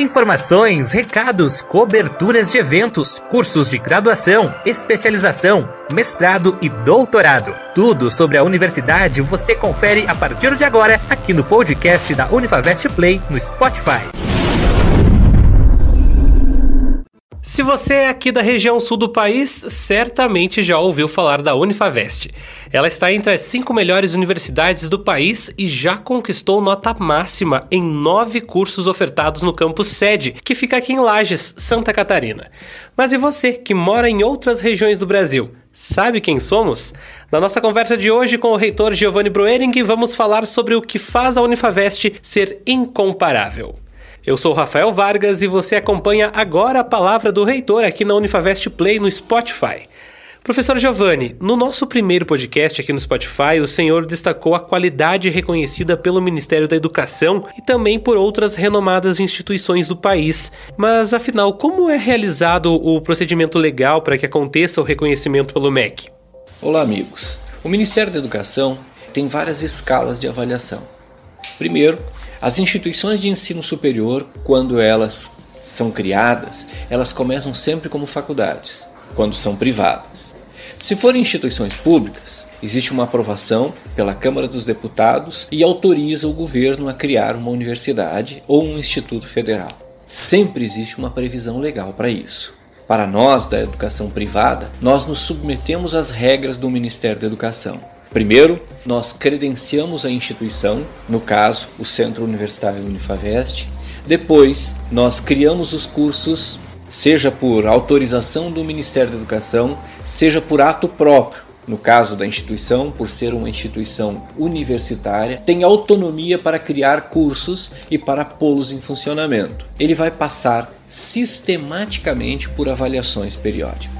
Informações, recados, coberturas de eventos, cursos de graduação, especialização, mestrado e doutorado. Tudo sobre a universidade você confere a partir de agora aqui no podcast da Unifavest Play no Spotify. Se você é aqui da região sul do país, certamente já ouviu falar da Unifavest. Ela está entre as cinco melhores universidades do país e já conquistou nota máxima em nove cursos ofertados no campus sede, que fica aqui em Lages, Santa Catarina. Mas e você, que mora em outras regiões do Brasil? Sabe quem somos? Na nossa conversa de hoje com o reitor Giovanni Broering, vamos falar sobre o que faz a Unifavest ser incomparável. Eu sou Rafael Vargas e você acompanha agora a palavra do reitor aqui na Unifavest Play no Spotify. Professor Giovanni, no nosso primeiro podcast aqui no Spotify, o senhor destacou a qualidade reconhecida pelo Ministério da Educação e também por outras renomadas instituições do país. Mas afinal, como é realizado o procedimento legal para que aconteça o reconhecimento pelo MEC? Olá, amigos. O Ministério da Educação tem várias escalas de avaliação. Primeiro, as instituições de ensino superior, quando elas são criadas, elas começam sempre como faculdades, quando são privadas. Se forem instituições públicas, existe uma aprovação pela Câmara dos Deputados e autoriza o governo a criar uma universidade ou um instituto federal. Sempre existe uma previsão legal para isso. Para nós da educação privada, nós nos submetemos às regras do Ministério da Educação. Primeiro, nós credenciamos a instituição, no caso, o Centro Universitário Unifavest. Depois, nós criamos os cursos, seja por autorização do Ministério da Educação, seja por ato próprio. No caso da instituição, por ser uma instituição universitária, tem autonomia para criar cursos e para pô-los em funcionamento. Ele vai passar sistematicamente por avaliações periódicas.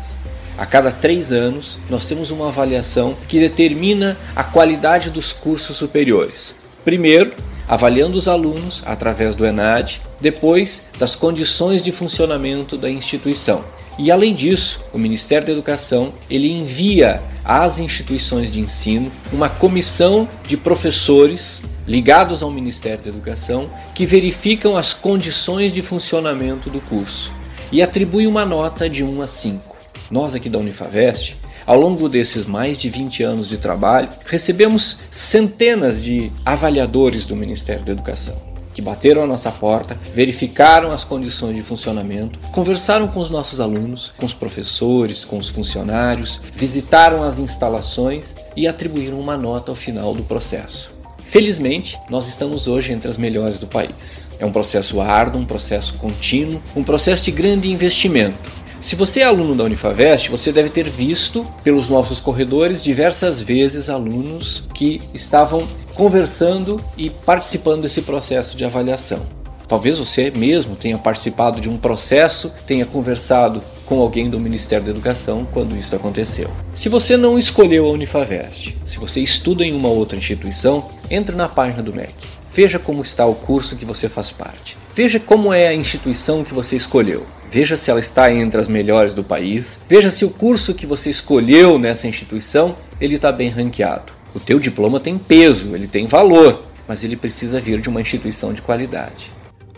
A cada três anos, nós temos uma avaliação que determina a qualidade dos cursos superiores. Primeiro, avaliando os alunos através do ENAD, depois das condições de funcionamento da instituição. E além disso, o Ministério da Educação ele envia às instituições de ensino uma comissão de professores ligados ao Ministério da Educação que verificam as condições de funcionamento do curso e atribui uma nota de 1 a 5. Nós aqui da Unifavest, ao longo desses mais de 20 anos de trabalho, recebemos centenas de avaliadores do Ministério da Educação que bateram a nossa porta, verificaram as condições de funcionamento, conversaram com os nossos alunos, com os professores, com os funcionários, visitaram as instalações e atribuíram uma nota ao final do processo. Felizmente, nós estamos hoje entre as melhores do país. É um processo árduo, um processo contínuo, um processo de grande investimento se você é aluno da Unifavest, você deve ter visto pelos nossos corredores diversas vezes alunos que estavam conversando e participando desse processo de avaliação. Talvez você mesmo tenha participado de um processo, tenha conversado com alguém do Ministério da Educação quando isso aconteceu. Se você não escolheu a Unifavest, se você estuda em uma outra instituição, entre na página do MEC. Veja como está o curso que você faz parte. Veja como é a instituição que você escolheu. Veja se ela está entre as melhores do país. Veja se o curso que você escolheu nessa instituição ele está bem ranqueado. O teu diploma tem peso, ele tem valor, mas ele precisa vir de uma instituição de qualidade.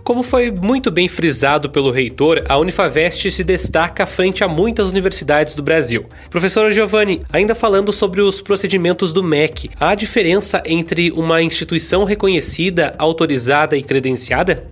Como foi muito bem frisado pelo reitor, a Unifavest se destaca frente a muitas universidades do Brasil. Professor Giovanni, ainda falando sobre os procedimentos do MEC, há diferença entre uma instituição reconhecida, autorizada e credenciada?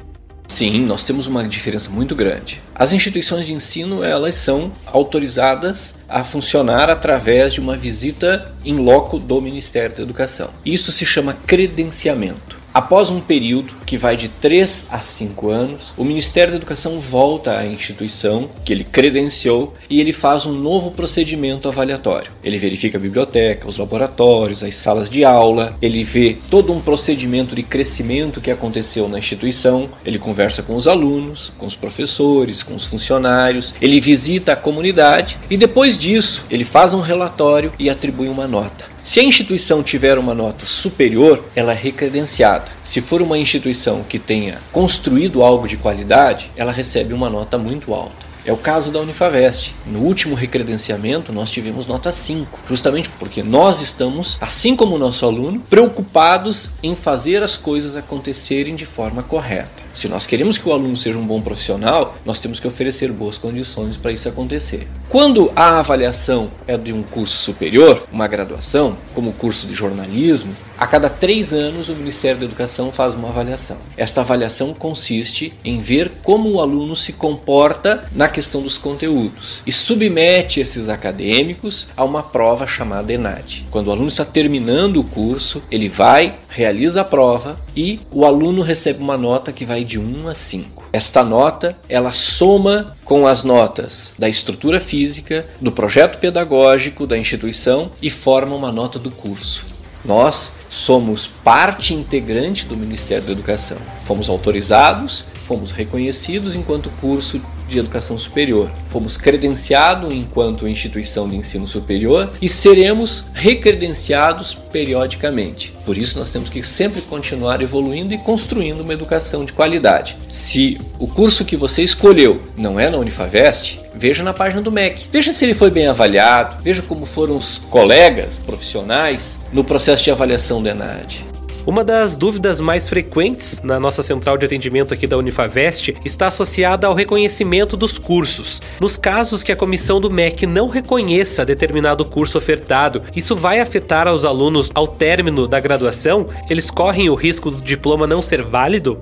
Sim, nós temos uma diferença muito grande. As instituições de ensino, elas são autorizadas a funcionar através de uma visita em loco do Ministério da Educação. Isso se chama credenciamento. Após um período que vai de 3 a 5 anos, o Ministério da Educação volta à instituição que ele credenciou e ele faz um novo procedimento avaliatório. Ele verifica a biblioteca, os laboratórios, as salas de aula, ele vê todo um procedimento de crescimento que aconteceu na instituição, ele conversa com os alunos, com os professores, com os funcionários, ele visita a comunidade e depois disso ele faz um relatório e atribui uma nota. Se a instituição tiver uma nota superior, ela é recredenciada. Se for uma instituição que tenha construído algo de qualidade, ela recebe uma nota muito alta. É o caso da Unifavest. No último recredenciamento, nós tivemos nota 5, justamente porque nós estamos, assim como o nosso aluno, preocupados em fazer as coisas acontecerem de forma correta. Se nós queremos que o aluno seja um bom profissional, nós temos que oferecer boas condições para isso acontecer. Quando a avaliação é de um curso superior, uma graduação, como o curso de jornalismo, a cada três anos, o Ministério da Educação faz uma avaliação. Esta avaliação consiste em ver como o aluno se comporta na questão dos conteúdos e submete esses acadêmicos a uma prova chamada ENAD. Quando o aluno está terminando o curso, ele vai, realiza a prova e o aluno recebe uma nota que vai de 1 a 5. Esta nota, ela soma com as notas da estrutura física, do projeto pedagógico da instituição e forma uma nota do curso. Nós somos parte integrante do Ministério da Educação. Fomos autorizados, fomos reconhecidos enquanto curso de educação superior. Fomos credenciados enquanto instituição de ensino superior e seremos recredenciados periodicamente. Por isso nós temos que sempre continuar evoluindo e construindo uma educação de qualidade. Se o curso que você escolheu não é na Unifavest, veja na página do MEC. Veja se ele foi bem avaliado, veja como foram os colegas profissionais no processo de avaliação do ENAD. Uma das dúvidas mais frequentes na nossa central de atendimento aqui da Unifavest está associada ao reconhecimento dos cursos. Nos casos que a comissão do MEC não reconheça determinado curso ofertado, isso vai afetar os alunos ao término da graduação? Eles correm o risco do diploma não ser válido?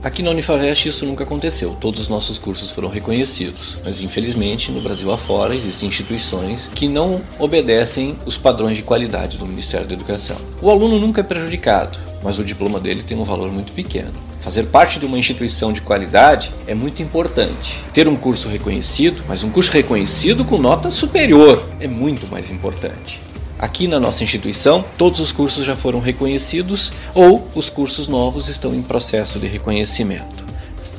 Aqui na Unifavest isso nunca aconteceu, todos os nossos cursos foram reconhecidos, mas infelizmente no Brasil afora existem instituições que não obedecem os padrões de qualidade do Ministério da Educação. O aluno nunca é prejudicado, mas o diploma dele tem um valor muito pequeno. Fazer parte de uma instituição de qualidade é muito importante. Ter um curso reconhecido, mas um curso reconhecido com nota superior, é muito mais importante. Aqui na nossa instituição, todos os cursos já foram reconhecidos ou os cursos novos estão em processo de reconhecimento.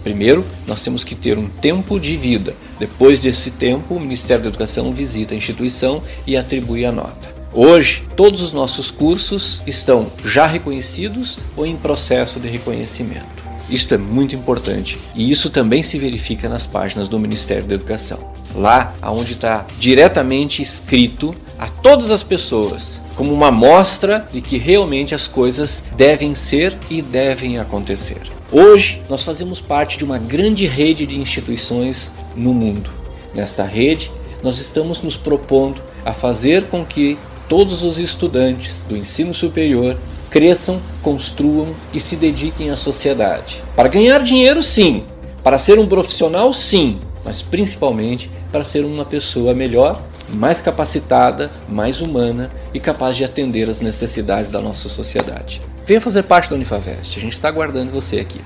Primeiro, nós temos que ter um tempo de vida. Depois desse tempo, o Ministério da Educação visita a instituição e atribui a nota. Hoje, todos os nossos cursos estão já reconhecidos ou em processo de reconhecimento. Isto é muito importante e isso também se verifica nas páginas do Ministério da Educação. Lá, onde está diretamente escrito a todas as pessoas como uma mostra de que realmente as coisas devem ser e devem acontecer. Hoje, nós fazemos parte de uma grande rede de instituições no mundo. Nesta rede, nós estamos nos propondo a fazer com que todos os estudantes do ensino superior cresçam, construam e se dediquem à sociedade. Para ganhar dinheiro, sim. Para ser um profissional, sim. Mas principalmente para ser uma pessoa melhor mais capacitada, mais humana e capaz de atender às necessidades da nossa sociedade. Venha fazer parte da Unifavest, a gente está aguardando você aqui.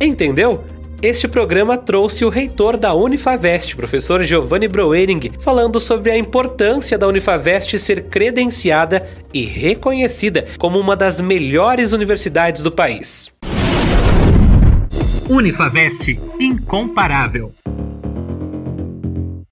Entendeu? Este programa trouxe o reitor da Unifavest, professor Giovanni Broering, falando sobre a importância da Unifavest ser credenciada e reconhecida como uma das melhores universidades do país. Unifavest, incomparável.